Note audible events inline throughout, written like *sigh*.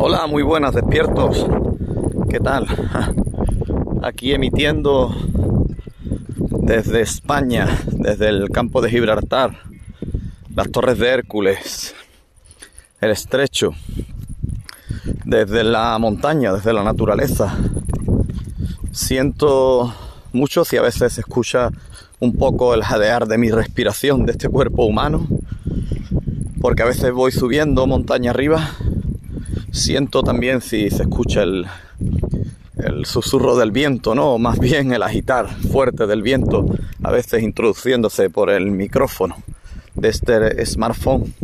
Hola, muy buenas, despiertos. ¿Qué tal? *laughs* Aquí emitiendo desde España, desde el campo de Gibraltar, las torres de Hércules, el estrecho, desde la montaña, desde la naturaleza. Siento mucho si a veces se escucha un poco el jadear de mi respiración de este cuerpo humano, porque a veces voy subiendo montaña arriba Siento también si se escucha el, susurro del viento, ¿no? O más bien el agitar fuerte del viento, a veces introduciéndose por el micrófono de este smartphone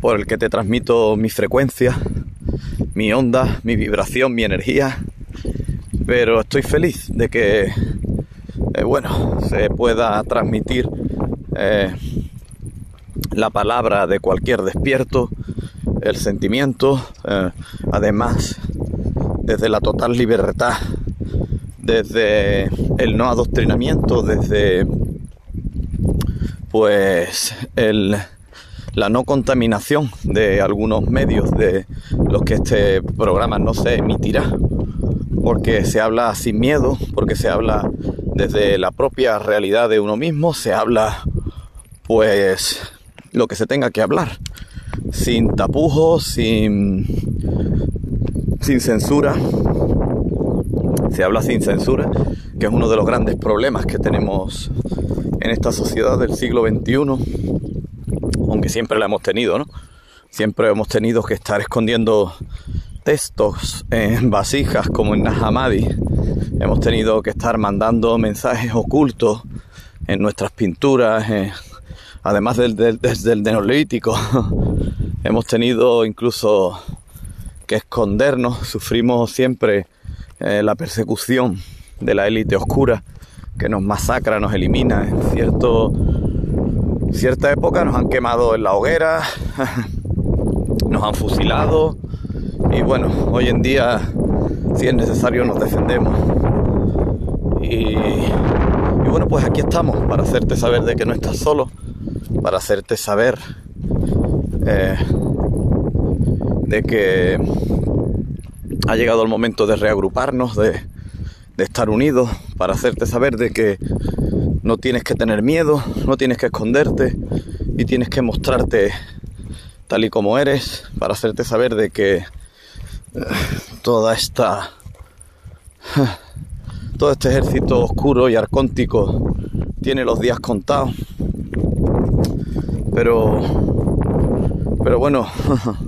por el que te transmito mi frecuencia, mi onda, mi vibración, mi energía. Pero estoy feliz de que, eh, bueno, se pueda transmitir eh, la palabra de cualquier despierto el sentimiento, eh, además desde la total libertad, desde el no adoctrinamiento, desde pues el, la no contaminación de algunos medios de los que este programa no se emitirá, porque se habla sin miedo, porque se habla desde la propia realidad de uno mismo, se habla pues lo que se tenga que hablar sin tapujos, sin, sin censura. Se habla sin censura, que es uno de los grandes problemas que tenemos en esta sociedad del siglo XXI, aunque siempre la hemos tenido, ¿no? Siempre hemos tenido que estar escondiendo textos en vasijas como en Nahamadi. Hemos tenido que estar mandando mensajes ocultos en nuestras pinturas, además del, del, desde el neolítico. *laughs* Hemos tenido incluso que escondernos, sufrimos siempre eh, la persecución de la élite oscura que nos masacra, nos elimina. En cierto, cierta época nos han quemado en la hoguera, *laughs* nos han fusilado y bueno, hoy en día si es necesario nos defendemos. Y, y bueno, pues aquí estamos para hacerte saber de que no estás solo, para hacerte saber eh, de que ha llegado el momento de reagruparnos, de, de estar unidos, para hacerte saber de que no tienes que tener miedo, no tienes que esconderte y tienes que mostrarte tal y como eres, para hacerte saber de que eh, toda esta *laughs* todo este ejército oscuro y arcóntico tiene los días contados. Pero pero bueno,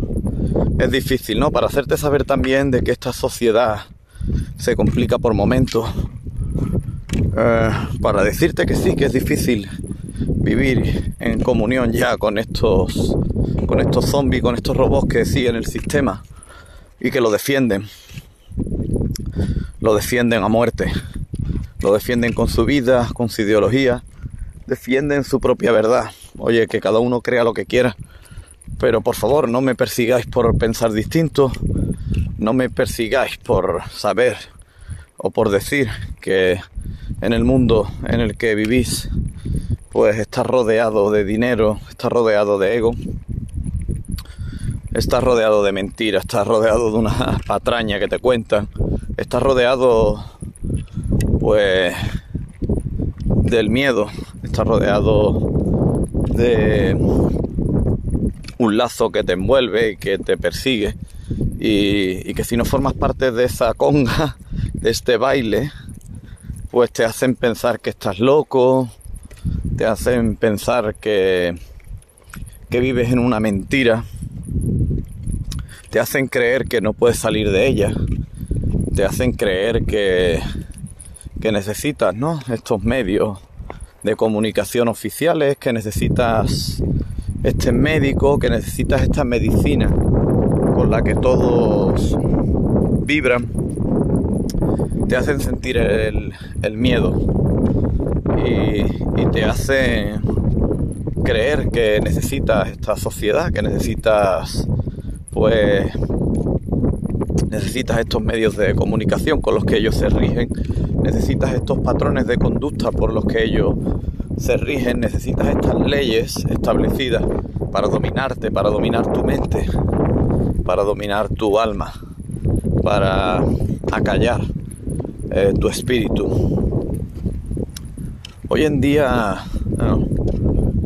*laughs* es difícil, ¿no? Para hacerte saber también de que esta sociedad se complica por momentos. Eh, para decirte que sí, que es difícil vivir en comunión ya con estos, con estos zombies, con estos robots que siguen el sistema y que lo defienden. Lo defienden a muerte. Lo defienden con su vida, con su ideología. Defienden su propia verdad. Oye, que cada uno crea lo que quiera pero por favor, no me persigáis por pensar distinto, no me persigáis por saber o por decir que en el mundo en el que vivís, pues está rodeado de dinero, está rodeado de ego, está rodeado de mentiras, está rodeado de una *laughs* patraña que te cuentan, está rodeado, pues, del miedo, está rodeado de un lazo que te envuelve y que te persigue y, que si no formas parte de esa conga, de este baile, pues te hacen pensar que estás loco, te hacen pensar que, que vives en una mentira, te hacen creer que no puedes salir de ella, te hacen creer que, que necesitas ¿no? estos medios de comunicación oficiales, que necesitas este médico, que necesitas esta medicina con la que todos vibran, te hacen sentir el, miedo y, y te hacen creer que necesitas esta sociedad, que necesitas pues necesitas estos medios de comunicación con los que ellos se rigen, necesitas estos patrones de conducta por los que ellos se rigen, necesitas estas leyes establecidas para dominarte, para dominar tu mente. para dominar tu alma, para acallar eh, tu espíritu. Hoy en día,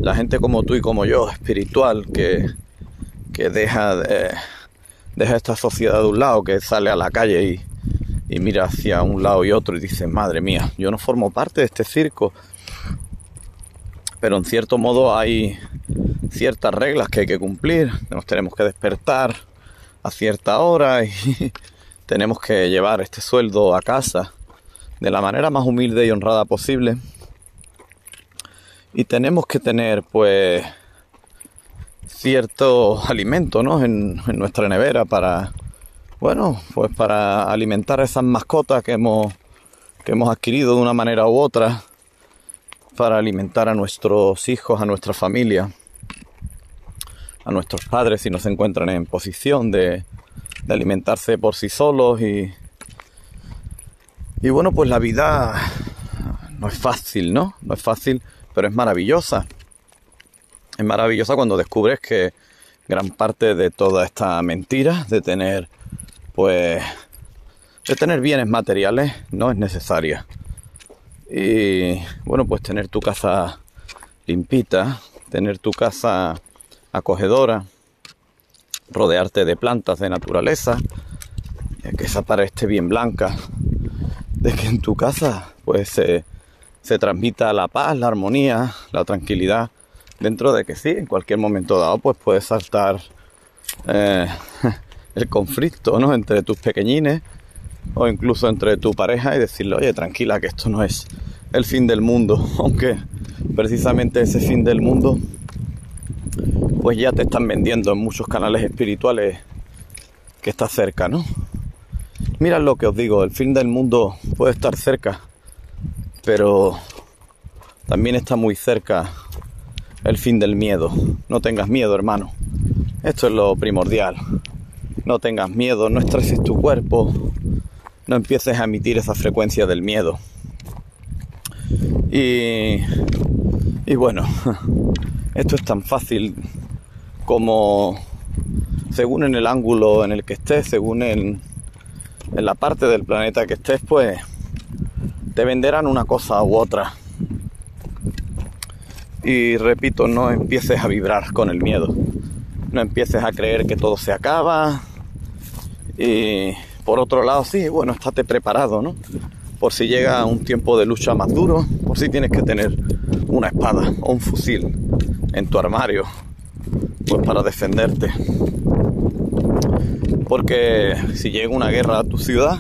la gente como tú y como yo, espiritual, que, que deja, deja esta sociedad de un lado, que sale a la calle y, y mira hacia un lado y otro y dice, madre mía, yo no formo parte de este circo, pero en cierto modo hay ciertas reglas que hay que cumplir, nos tenemos que despertar a cierta hora y *laughs* tenemos que llevar este sueldo a casa de la manera más humilde y honrada posible. Y tenemos que tener pues cierto alimento ¿no? en, nuestra nevera para bueno, pues para alimentar a esas mascotas que hemos, que hemos adquirido de una manera u otra, para alimentar a nuestros hijos, a nuestra familia, a nuestros padres si no se encuentran en posición de, alimentarse por sí solos y, y bueno, pues la vida no es fácil, ¿no? No es fácil, pero es maravillosa. Es maravillosa cuando descubres que gran parte de toda esta mentira de tener pues de tener bienes materiales no es necesaria. Y bueno, pues tener tu casa limpita, tener tu casa acogedora, rodearte de plantas de naturaleza, que esa pared esté bien blanca, de que en tu casa pues se, transmita la paz, la armonía, la tranquilidad, dentro de que sí, en cualquier momento dado pues puedes saltar eh, *laughs* el conflicto ¿no? entre tus pequeñines o incluso entre tu pareja y decirle, oye, tranquila, que esto no es el fin del mundo, *laughs* aunque precisamente ese fin del mundo pues ya te están vendiendo en muchos canales espirituales que está cerca, ¿no? Mirad lo que os digo, el fin del mundo puede estar cerca, pero también está muy cerca el fin del miedo. No tengas miedo, hermano. Esto es lo primordial no tengas miedo, no estreses tu cuerpo, no empieces a emitir esa frecuencia del miedo. Y, y bueno, *laughs* esto es tan fácil como según en el ángulo en el que estés, según en, en la parte del planeta que estés, pues te venderán una cosa u otra. Y repito, no empieces a vibrar con el miedo. No empieces a creer que todo se acaba, y por otro lado, sí, bueno, estate preparado, ¿no? Por si llega un tiempo de lucha más duro, por si tienes que tener una espada o un fusil en tu armario, pues para defenderte. Porque si llega una guerra a tu ciudad,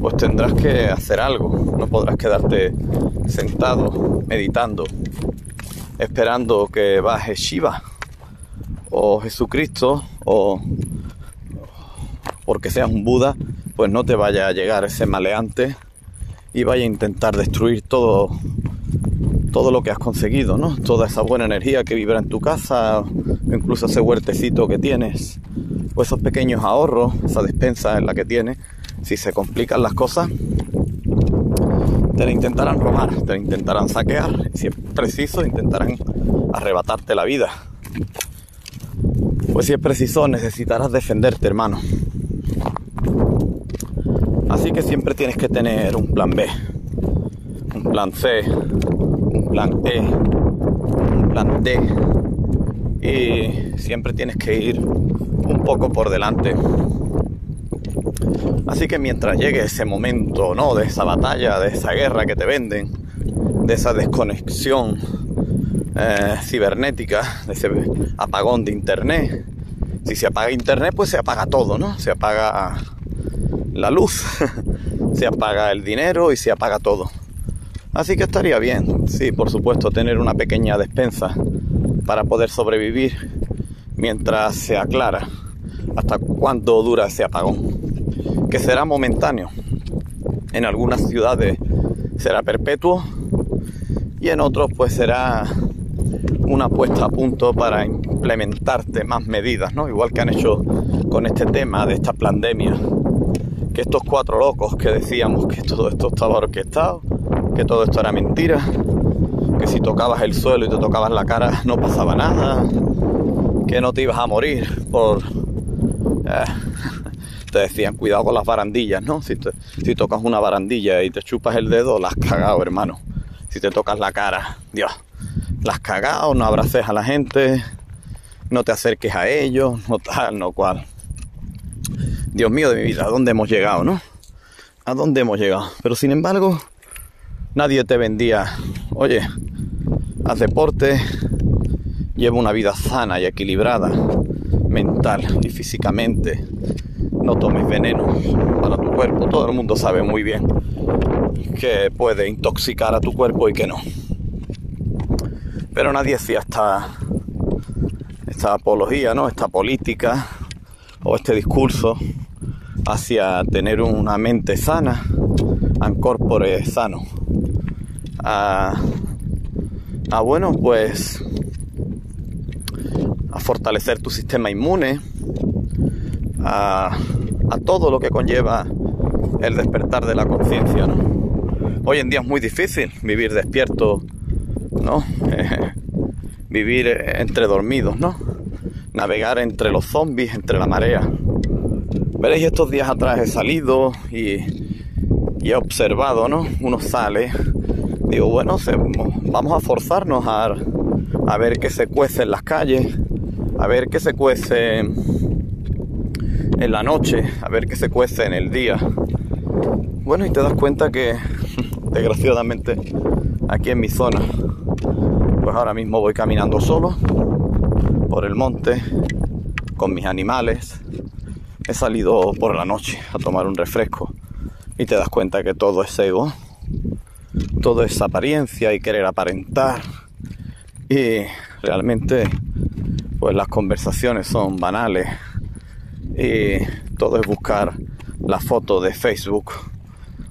pues tendrás que hacer algo. No podrás quedarte sentado, meditando, esperando que baje Shiva o Jesucristo o porque seas un Buda, pues no te vaya a llegar ese maleante y vaya a intentar destruir todo, todo lo que has conseguido, ¿no? Toda esa buena energía que vibra en tu casa, incluso ese huertecito que tienes, o esos pequeños ahorros, esa despensa en la que tienes, si se complican las cosas, te la intentarán robar, te la intentarán saquear, si es preciso, intentarán arrebatarte la vida. Pues si es preciso, necesitarás defenderte, hermano. Siempre tienes que tener un plan B, un plan C, un plan E, un plan D. Y siempre tienes que ir un poco por delante. Así que mientras llegue ese momento, ¿no? De esa batalla, de esa guerra que te venden, de esa desconexión eh, cibernética, de ese apagón de internet. Si se apaga internet, pues se apaga todo, ¿no? Se apaga la luz, *laughs* se apaga el dinero y se apaga todo. Así que estaría bien, sí, por supuesto, tener una pequeña despensa para poder sobrevivir mientras se aclara hasta cuánto dura ese apagón, que será momentáneo. En algunas ciudades será perpetuo y en otros pues será una puesta a punto para implementarte más medidas, ¿no? Igual que han hecho con este tema de esta pandemia estos cuatro locos que decíamos que todo esto estaba orquestado, que todo esto era mentira, que si tocabas el suelo y te tocabas la cara no pasaba nada, que no te ibas a morir por Eh, *laughs* te decían cuidado con las barandillas, ¿no? Si, tocas una barandilla y te chupas el dedo, las has cagado, hermano. Si te tocas la cara, Dios, las has cagado, no abraces a la gente, no te acerques a ellos, no tal, no cual. Dios mío de mi vida, ¿a dónde hemos llegado, no? ¿A dónde hemos llegado? Pero sin embargo, nadie te vendía, oye, haz deporte, lleva una vida sana y equilibrada, mental y físicamente. No tomes veneno para tu cuerpo. Todo el mundo sabe muy bien que puede intoxicar a tu cuerpo y que no. Pero nadie hacía esta, esta apología, ¿no? Esta política o este discurso hacia tener una mente sana, corpore sano. A, ah, ah, bueno, pues a fortalecer tu sistema inmune, a, todo lo que conlleva el despertar de la conciencia. Hoy en día es muy difícil vivir despierto, ¿no? *laughs* vivir entre dormidos, ¿no? Navegar entre los zombies, entre la marea. Veréis, estos días atrás he salido y, he observado, ¿no? Uno sale, digo, bueno, vamos a forzarnos a, a ver qué se cuece en las calles, a ver qué se cuece en la noche, a ver qué se cuece en el día. Bueno, y te das cuenta que, *laughs* desgraciadamente, aquí en mi zona, pues ahora mismo voy caminando solo por el monte con mis animales. He salido por la noche a tomar un refresco y te das cuenta que todo es ego, todo es apariencia y querer aparentar. Y realmente pues las conversaciones son banales y todo es buscar la foto de Facebook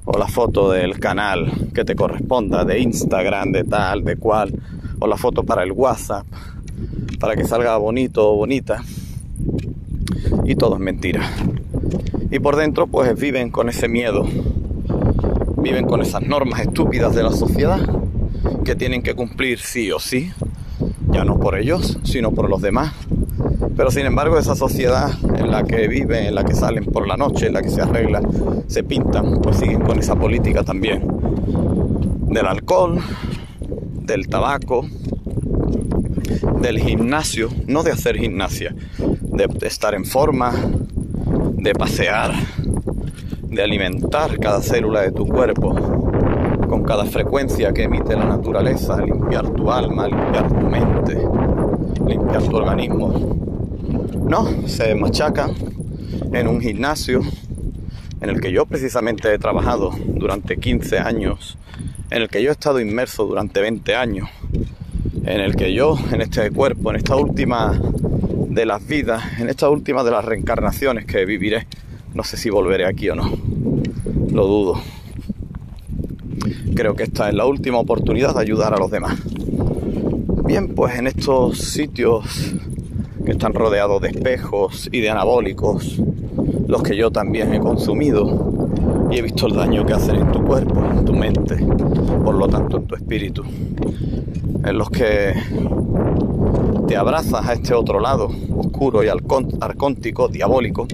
o la foto del canal que te corresponda, de Instagram, de tal, de cual, o la foto para el WhatsApp, para que salga bonito o bonita. Y todo es mentira. Y por dentro pues viven con ese miedo, viven con esas normas estúpidas de la sociedad que tienen que cumplir sí o sí ya no por ellos, sino por los demás. Pero sin embargo, esa sociedad en la que viven, en la que salen por la noche, en la que se arreglan, se pintan, pues siguen con esa política también del alcohol, del tabaco, del gimnasio, no de hacer gimnasia, de estar en forma, de pasear, de alimentar cada célula de tu cuerpo, con cada frecuencia que emite la naturaleza, limpiar tu alma, limpiar tu mente, limpiar tu organismo. No, se machaca en un gimnasio en el que yo precisamente he trabajado durante 15 años, en el que yo he estado inmerso durante 20 años, en el que yo, en este cuerpo, en esta última de las vidas, en esta última de las reencarnaciones que viviré, no sé si volveré aquí o no, lo dudo. Creo que esta es la última oportunidad de ayudar a los demás. Bien, pues en estos sitios que están rodeados de espejos y de anabólicos, los que yo también he consumido, y he visto el daño que hacen en tu cuerpo, en tu mente, por lo tanto en tu espíritu, en los que te abrazas a este otro lado, oscuro y arcóntico, diabólico,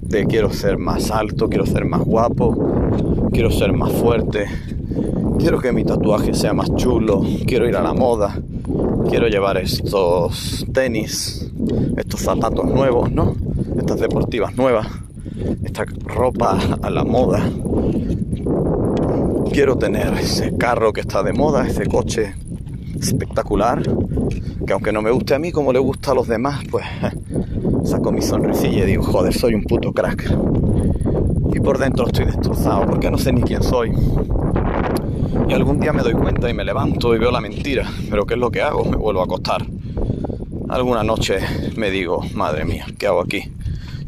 de quiero ser más alto, quiero ser más guapo, quiero ser más fuerte, quiero que mi tatuaje sea más chulo, quiero ir a la moda, quiero llevar estos tenis, estos zapatos nuevos, ¿no? Estas deportivas nuevas, esta ropa a la moda. Quiero tener ese carro que está de moda, ese coche espectacular, que aunque no me guste a mí como le gusta a los demás, pues *laughs* saco mi sonrisilla y digo, joder, soy un puto crack. Y por dentro estoy destrozado porque no sé ni quién soy. Y algún día me doy cuenta y me levanto y veo la mentira. Pero ¿qué es lo que hago? Me vuelvo a acostar. Alguna noche me digo, madre mía, ¿qué hago aquí?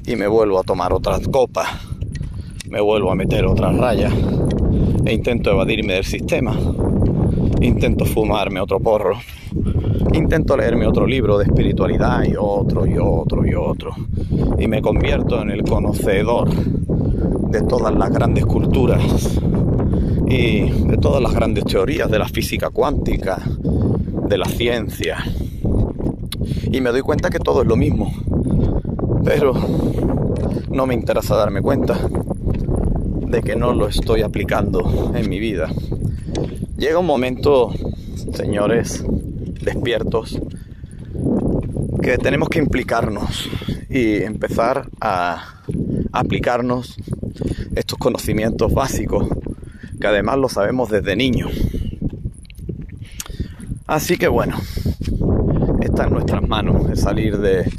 Y me vuelvo a tomar otras copas. Me vuelvo a meter otras rayas. E intento evadirme del sistema. Intento fumarme otro porro. Intento leerme otro libro de espiritualidad y otro y otro y otro. Y me convierto en el conocedor de todas las grandes culturas y de todas las grandes teorías de la física cuántica, de la ciencia. Y me doy cuenta que todo es lo mismo, Pero no me interesa darme cuenta de que no lo estoy aplicando en mi vida. Llega un momento, señores despiertos, que tenemos que implicarnos y empezar a aplicarnos estos conocimientos básicos que además lo sabemos desde niño. Así que bueno, está en nuestras manos el salir de,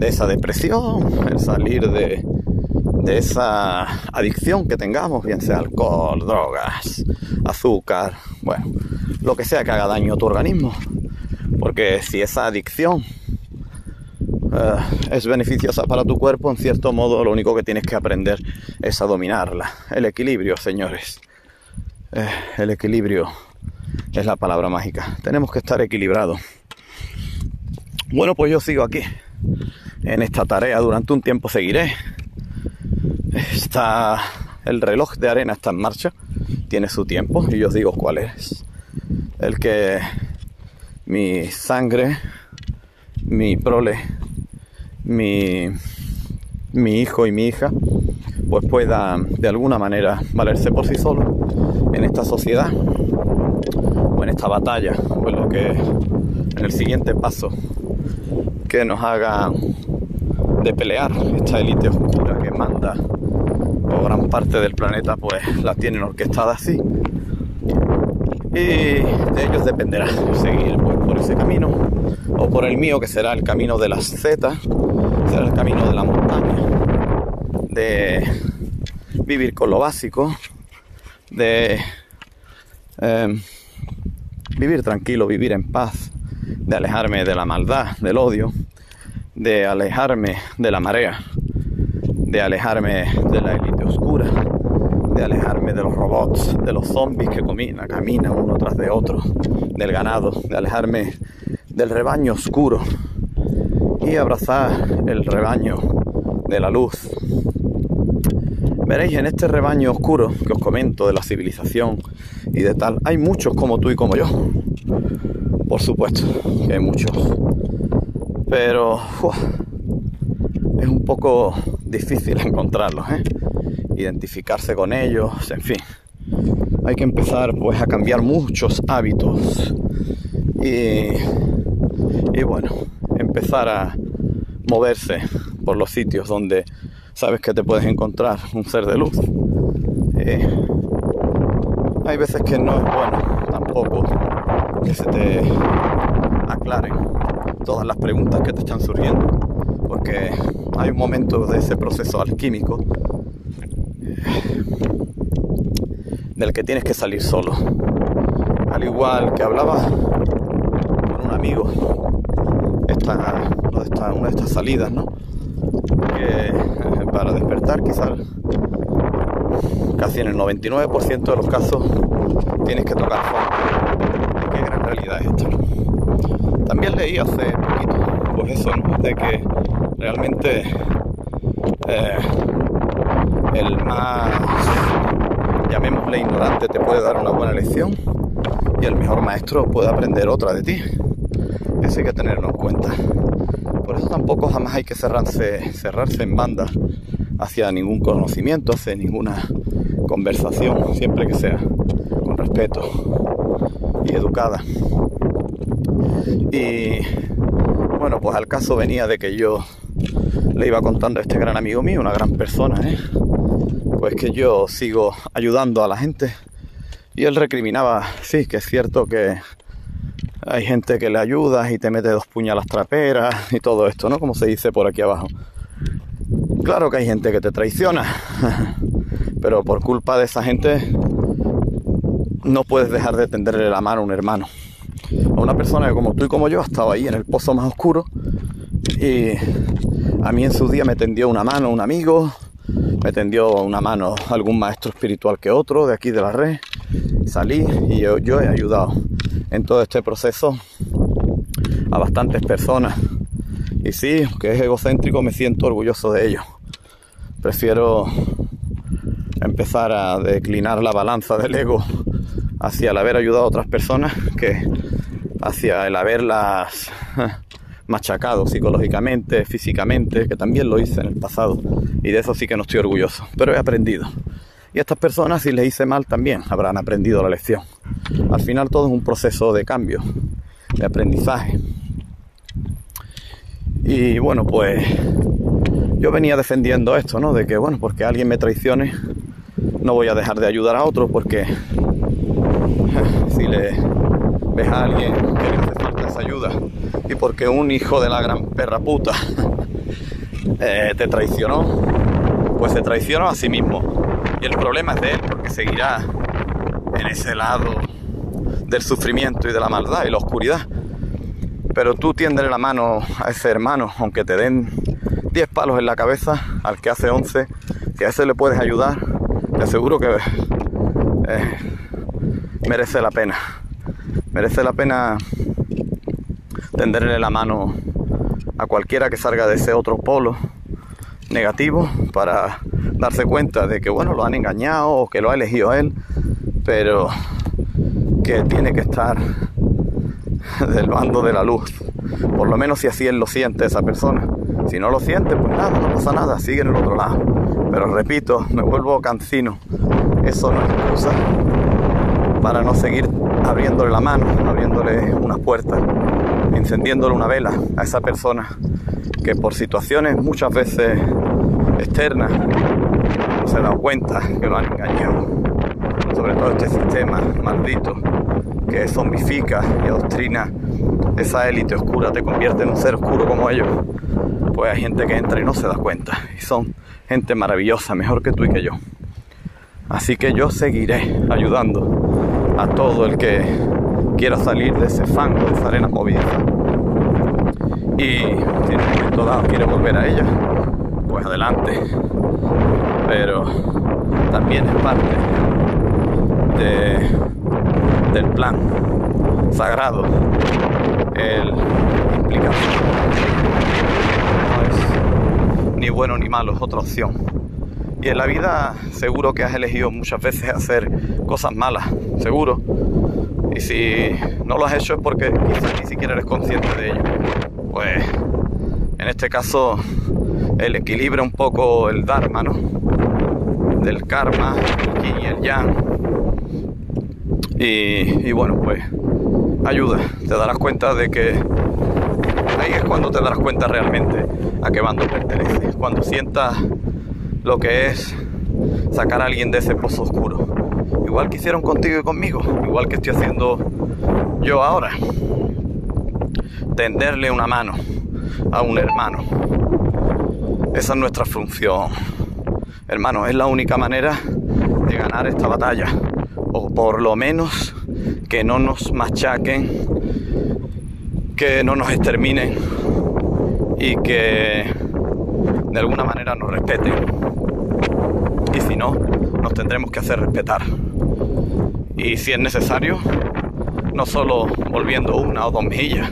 esa depresión, el salir de, de esa adicción que tengamos, bien sea alcohol, drogas, azúcar, bueno, lo que sea que haga daño a tu organismo. Porque si esa adicción eh, es beneficiosa para tu cuerpo, en cierto modo lo único que tienes que aprender es a dominarla. El equilibrio, señores. Eh, el equilibrio es la palabra mágica. Tenemos que estar equilibrados. Bueno, pues yo sigo aquí. En esta tarea durante un tiempo seguiré. Está el reloj de arena está en marcha. Tiene su tiempo y yo os digo cuál es. El que mi sangre, mi prole mi, mi hijo y mi hija pues pueda de alguna manera valerse por sí solo en esta sociedad o en esta batalla o en lo que en el siguiente paso que nos haga de pelear esta élite oscura que manda o gran parte del planeta pues la tienen orquestada así. Y de ellos dependerá seguir pues, ese camino o por el mío que será el camino de las Z el camino de la montaña, de vivir con lo básico, de em, vivir tranquilo, vivir en paz, de alejarme de la maldad, del odio, de alejarme de la marea, de alejarme de la élite oscura, de alejarme de los robots, de los zombies que caminan, caminan uno tras de otro, del ganado, de alejarme del rebaño oscuro y abrazar el rebaño de la luz. Veréis, en este rebaño oscuro que os comento de la civilización y de tal, hay muchos como tú y como yo. Por supuesto que hay muchos. Pero es un poco difícil *laughs* encontrarlos, ¿eh? identificarse con ellos, en fin. Hay que empezar pues a cambiar muchos hábitos. Y, y bueno, empezar a moverse por los sitios donde sabes que te puedes encontrar un ser de luz. Eh, hay veces que no es bueno tampoco que se te aclaren todas las preguntas que te están surgiendo, porque hay un momento de ese proceso alquímico del que tienes que salir solo. Al igual que hablaba con un amigo esta, una de estas salidas, ¿no? Que eh, para despertar quizás casi en el 99% de los casos tienes que tocar fondo. Qué gran realidad es esto, También leí hace poquito, pues eso, De que realmente eh, el más, llamémosle ignorante, te puede dar una buena lección y el mejor maestro puede aprender otra de ti. Eso hay que tenerlo en cuenta. Por eso tampoco jamás hay que cerrarse, cerrarse en banda hacia ningún conocimiento, hacia ninguna conversación, siempre que sea con respeto y educada. Y bueno, pues al caso venía de que yo le iba contando a este gran amigo mío, una gran persona, ¿eh? Pues que yo sigo ayudando a la gente. Y él recriminaba, sí, que es cierto que hay gente que le ayuda y te mete dos puñalas traperas y todo esto, ¿no? Como se dice por aquí abajo. Claro que hay gente que te traiciona, *laughs* pero por culpa de esa gente no puedes dejar de tenderle la mano a un hermano. A una persona que como tú y como yo ha estado ahí en el pozo más oscuro y a mí en su día me tendió una mano un amigo, me tendió una mano algún maestro espiritual que otro de aquí de la red. Salí y yo, he ayudado en todo este proceso a bastantes personas. Y sí, que es egocéntrico, me siento orgulloso de ello. Prefiero empezar a declinar la balanza del ego hacia el haber ayudado a otras personas que hacia el haberlas machacado psicológicamente, físicamente, que también lo hice en el pasado y de eso sí que no estoy orgulloso, pero he aprendido. Y a estas personas, si les hice mal, también habrán aprendido la lección. Al final todo es un proceso de cambio, de aprendizaje. Y bueno, pues yo venía defendiendo esto, ¿no? De que, bueno, porque alguien me traicione, no voy a dejar de ayudar a otro porque *laughs* si le ves a alguien que le hace falta esa ayuda porque un hijo de la gran perra puta *laughs* eh, te traicionó, pues se traicionó a sí mismo. Y el problema es de él, porque seguirá en ese lado del sufrimiento y de la maldad y la oscuridad. Pero tú tiendes la mano a ese hermano, aunque te den 10 palos en la cabeza, al que hace 11, si a ese le puedes ayudar, te aseguro que eh, merece la pena. Merece la pena tenderle la mano a cualquiera que salga de ese otro polo negativo para darse cuenta de que, bueno, lo han engañado o que lo ha elegido él, pero que tiene que estar *laughs* del bando de la luz. Por lo menos si así él lo siente esa persona. Si no lo siente, pues nada, no pasa nada, sigue en el otro lado. Pero repito, me vuelvo cansino. Eso no es excusa para no seguir abriéndole la mano, abriéndole unas puertas, encendiéndole una vela a esa persona que por situaciones muchas veces externas no se da cuenta que lo han engañado. Sobre todo este sistema maldito que zombifica y adoctrina esa élite oscura, te convierte en un ser oscuro como ellos. Pues hay gente que entra y no se da cuenta. Y son gente maravillosa, mejor que tú y que yo. Así que yo seguiré ayudando a todo el que quiera salir de ese fango, de esa arena movida. Y si en un momento dado quiere volver a ella, pues adelante. Pero también es parte de, del plan sagrado el implicar. No es ni bueno ni malo, es otra opción. Y en la vida seguro que has elegido muchas veces hacer cosas malas, seguro. Y si no lo has hecho es porque quizás ni siquiera eres consciente de ello. Pues en este caso el equilibra un poco el Dharma, ¿no? Del karma, el y el yang. Y, y bueno, pues ayuda. Te darás cuenta de que ahí es cuando te darás cuenta realmente a qué bando perteneces. Cuando sientas lo que es sacar a alguien de ese pozo oscuro. Igual que hicieron contigo y conmigo, igual que estoy haciendo yo ahora. Tenderle una mano a un hermano. Esa es nuestra función. Hermano, es la única manera de ganar esta batalla. O por lo menos que no nos machaquen, que no nos exterminen y que de alguna manera nos respeten. Y si no, nos tendremos que hacer respetar. Y si es necesario, no solo volviendo una o dos mejillas,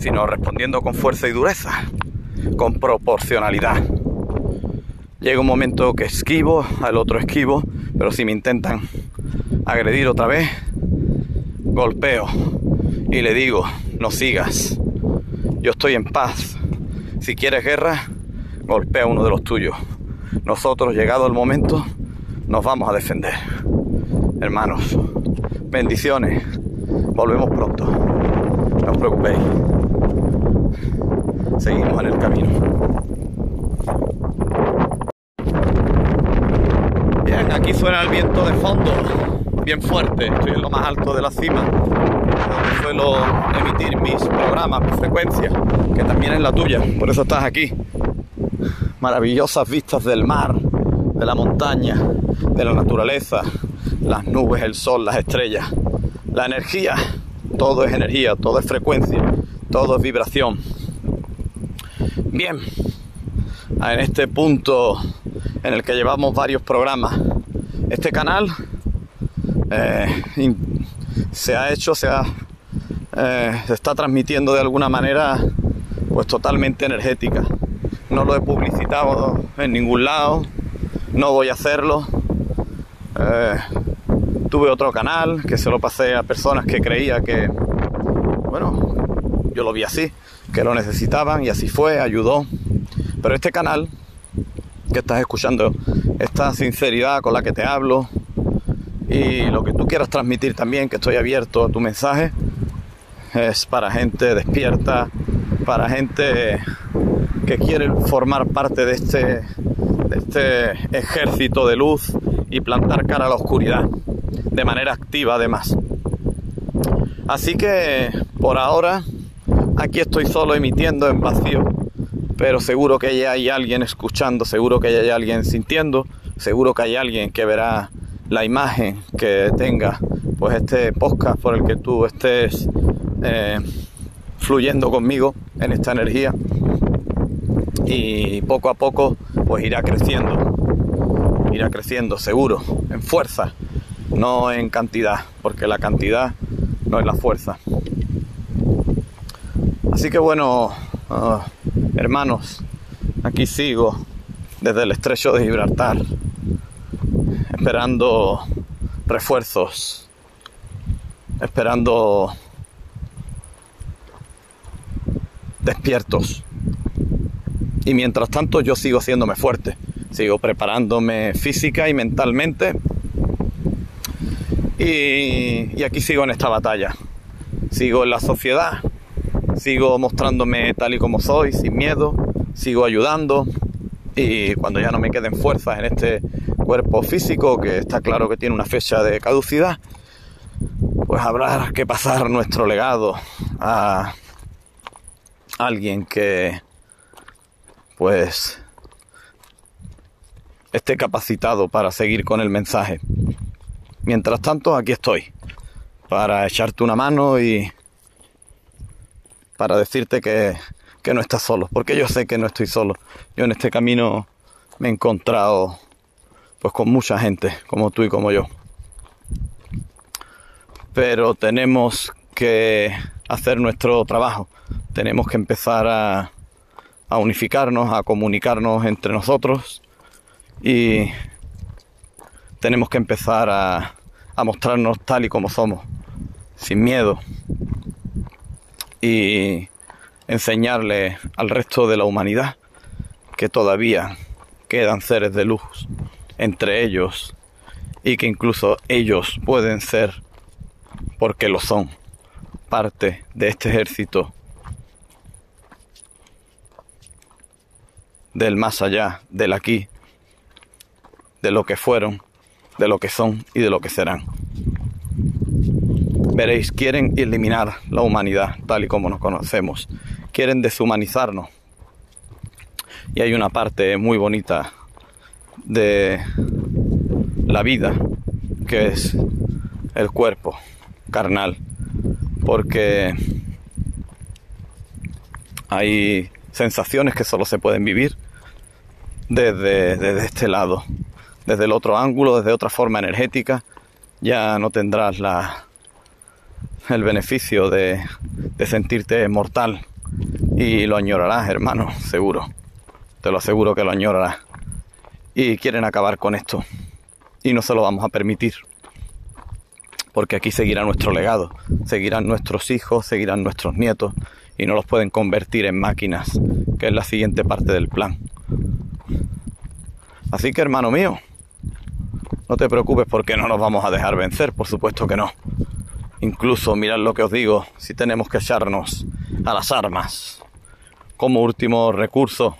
sino respondiendo con fuerza y dureza, con proporcionalidad. Llega un momento que esquivo, al otro esquivo, pero si me intentan agredir otra vez, golpeo y le digo, no sigas, yo estoy en paz. Si quieres guerra, golpea a uno de los tuyos. Nosotros, llegado el momento, nos vamos a defender. Hermanos, bendiciones. Volvemos pronto. No os preocupéis. Seguimos en el camino. Bien, aquí suena el viento de fondo, bien fuerte. Estoy en lo más alto de la cima, donde suelo emitir mis programas, mi frecuencia, que también es la tuya. Por eso estás aquí. Maravillosas vistas del mar, de la montaña, de la naturaleza, las nubes, el sol, las estrellas, la energía. Todo es energía, todo es frecuencia, todo es vibración. Bien, en este punto en el que llevamos varios programas, este canal eh, se ha hecho, se, ha, eh, se está transmitiendo de alguna manera pues totalmente energética. No lo he publicitado en ningún lado, no voy a hacerlo. Eh, tuve otro canal que se lo pasé a personas que creía que, bueno, yo lo vi así, que lo necesitaban y así fue, ayudó. Pero este canal que estás escuchando, esta sinceridad con la que te hablo y lo que tú quieras transmitir también, que estoy abierto a tu mensaje, es para gente despierta, para gente que quiere formar parte de este, de este ejército de luz y plantar cara a la oscuridad, de manera activa además. Así que por ahora aquí estoy solo emitiendo en vacío, pero seguro que ya hay alguien escuchando, seguro que ya hay alguien sintiendo, seguro que hay alguien que verá la imagen que tenga pues este podcast por el que tú estés eh, fluyendo conmigo en esta energía y poco a poco pues irá creciendo creciendo seguro en fuerza no en cantidad porque la cantidad no es la fuerza así que bueno ah, hermanos aquí sigo desde el estrecho de Gibraltar esperando refuerzos esperando despiertos. Y mientras tanto yo sigo haciéndome fuerte, sigo preparándome física y mentalmente. Y, aquí sigo en esta batalla. Sigo en la sociedad, sigo mostrándome tal y como soy, sin miedo, sigo ayudando. Y cuando ya no me queden fuerzas en este cuerpo físico, que está claro que tiene una fecha de caducidad, pues habrá que pasar nuestro legado a alguien que pues esté capacitado para seguir con el mensaje. Mientras tanto, aquí estoy para echarte una mano y para decirte que, que no estás solo, porque yo sé que no estoy solo. Yo en este camino me he encontrado pues con mucha gente, como tú y como yo. Pero tenemos que hacer nuestro trabajo. Tenemos que empezar a, unificarnos, a comunicarnos entre nosotros y tenemos que empezar a, a mostrarnos tal y como somos, sin miedo. Y enseñarle al resto de la humanidad que todavía quedan seres de luz entre ellos y que incluso ellos pueden ser porque lo son parte de este ejército del más allá, del aquí, de lo que fueron, de lo que son y de lo que serán. Veréis, quieren eliminar la humanidad tal y como nos conocemos, quieren deshumanizarnos. Y hay una parte muy bonita de la vida, que es el cuerpo carnal porque hay sensaciones que solo se pueden vivir desde, este lado, desde el otro ángulo, desde otra forma energética, ya no tendrás la, el beneficio de, de sentirte mortal y lo añorarás, hermano, seguro. Te lo aseguro que lo añorarás. Y quieren acabar con esto. Y no se lo vamos a permitir porque aquí seguirá nuestro legado, seguirán nuestros hijos, seguirán nuestros nietos y no los pueden convertir en máquinas, que es la siguiente parte del plan. Así que hermano mío, no te preocupes porque no nos vamos a dejar vencer, por supuesto que no. Incluso, mirad lo que os digo, si tenemos que echarnos a las armas como último recurso,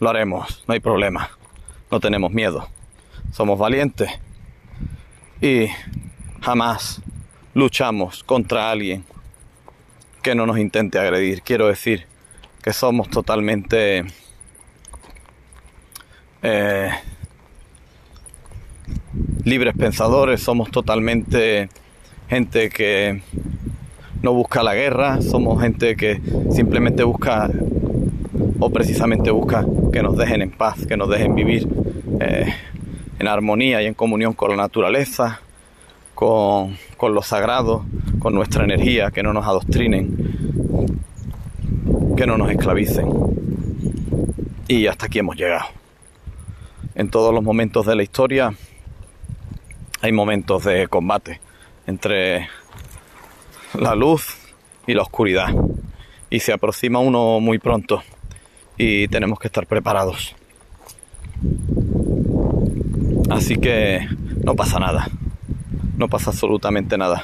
lo haremos, no hay problema, no tenemos miedo, somos valientes y jamás luchamos contra alguien que no nos intente agredir. Quiero decir que somos totalmente eh, libres pensadores, somos totalmente gente que no busca la guerra, somos gente que simplemente busca o precisamente busca que nos dejen en paz, que nos dejen vivir eh, en armonía y en comunión con la naturaleza, con, con lo sagrado, con nuestra energía, que no nos adoctrinen, que no nos esclavicen. Y hasta aquí hemos llegado. En todos los momentos de la historia hay momentos de combate entre la luz y la oscuridad. y se aproxima uno muy pronto y tenemos que estar preparados. Así que no pasa nada, no pasa absolutamente nada,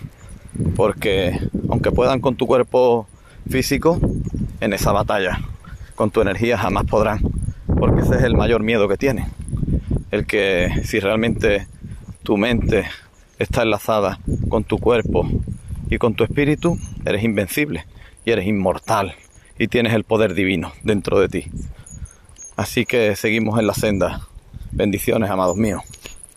porque aunque puedan con tu cuerpo físico, en esa batalla, con tu energía jamás podrán, porque ese es el mayor miedo que tienen, el que si realmente tu mente está enlazada con tu cuerpo y con tu espíritu, eres invencible y eres inmortal y tienes el poder divino dentro de ti. Así que seguimos en la senda. Bendiciones, amados míos.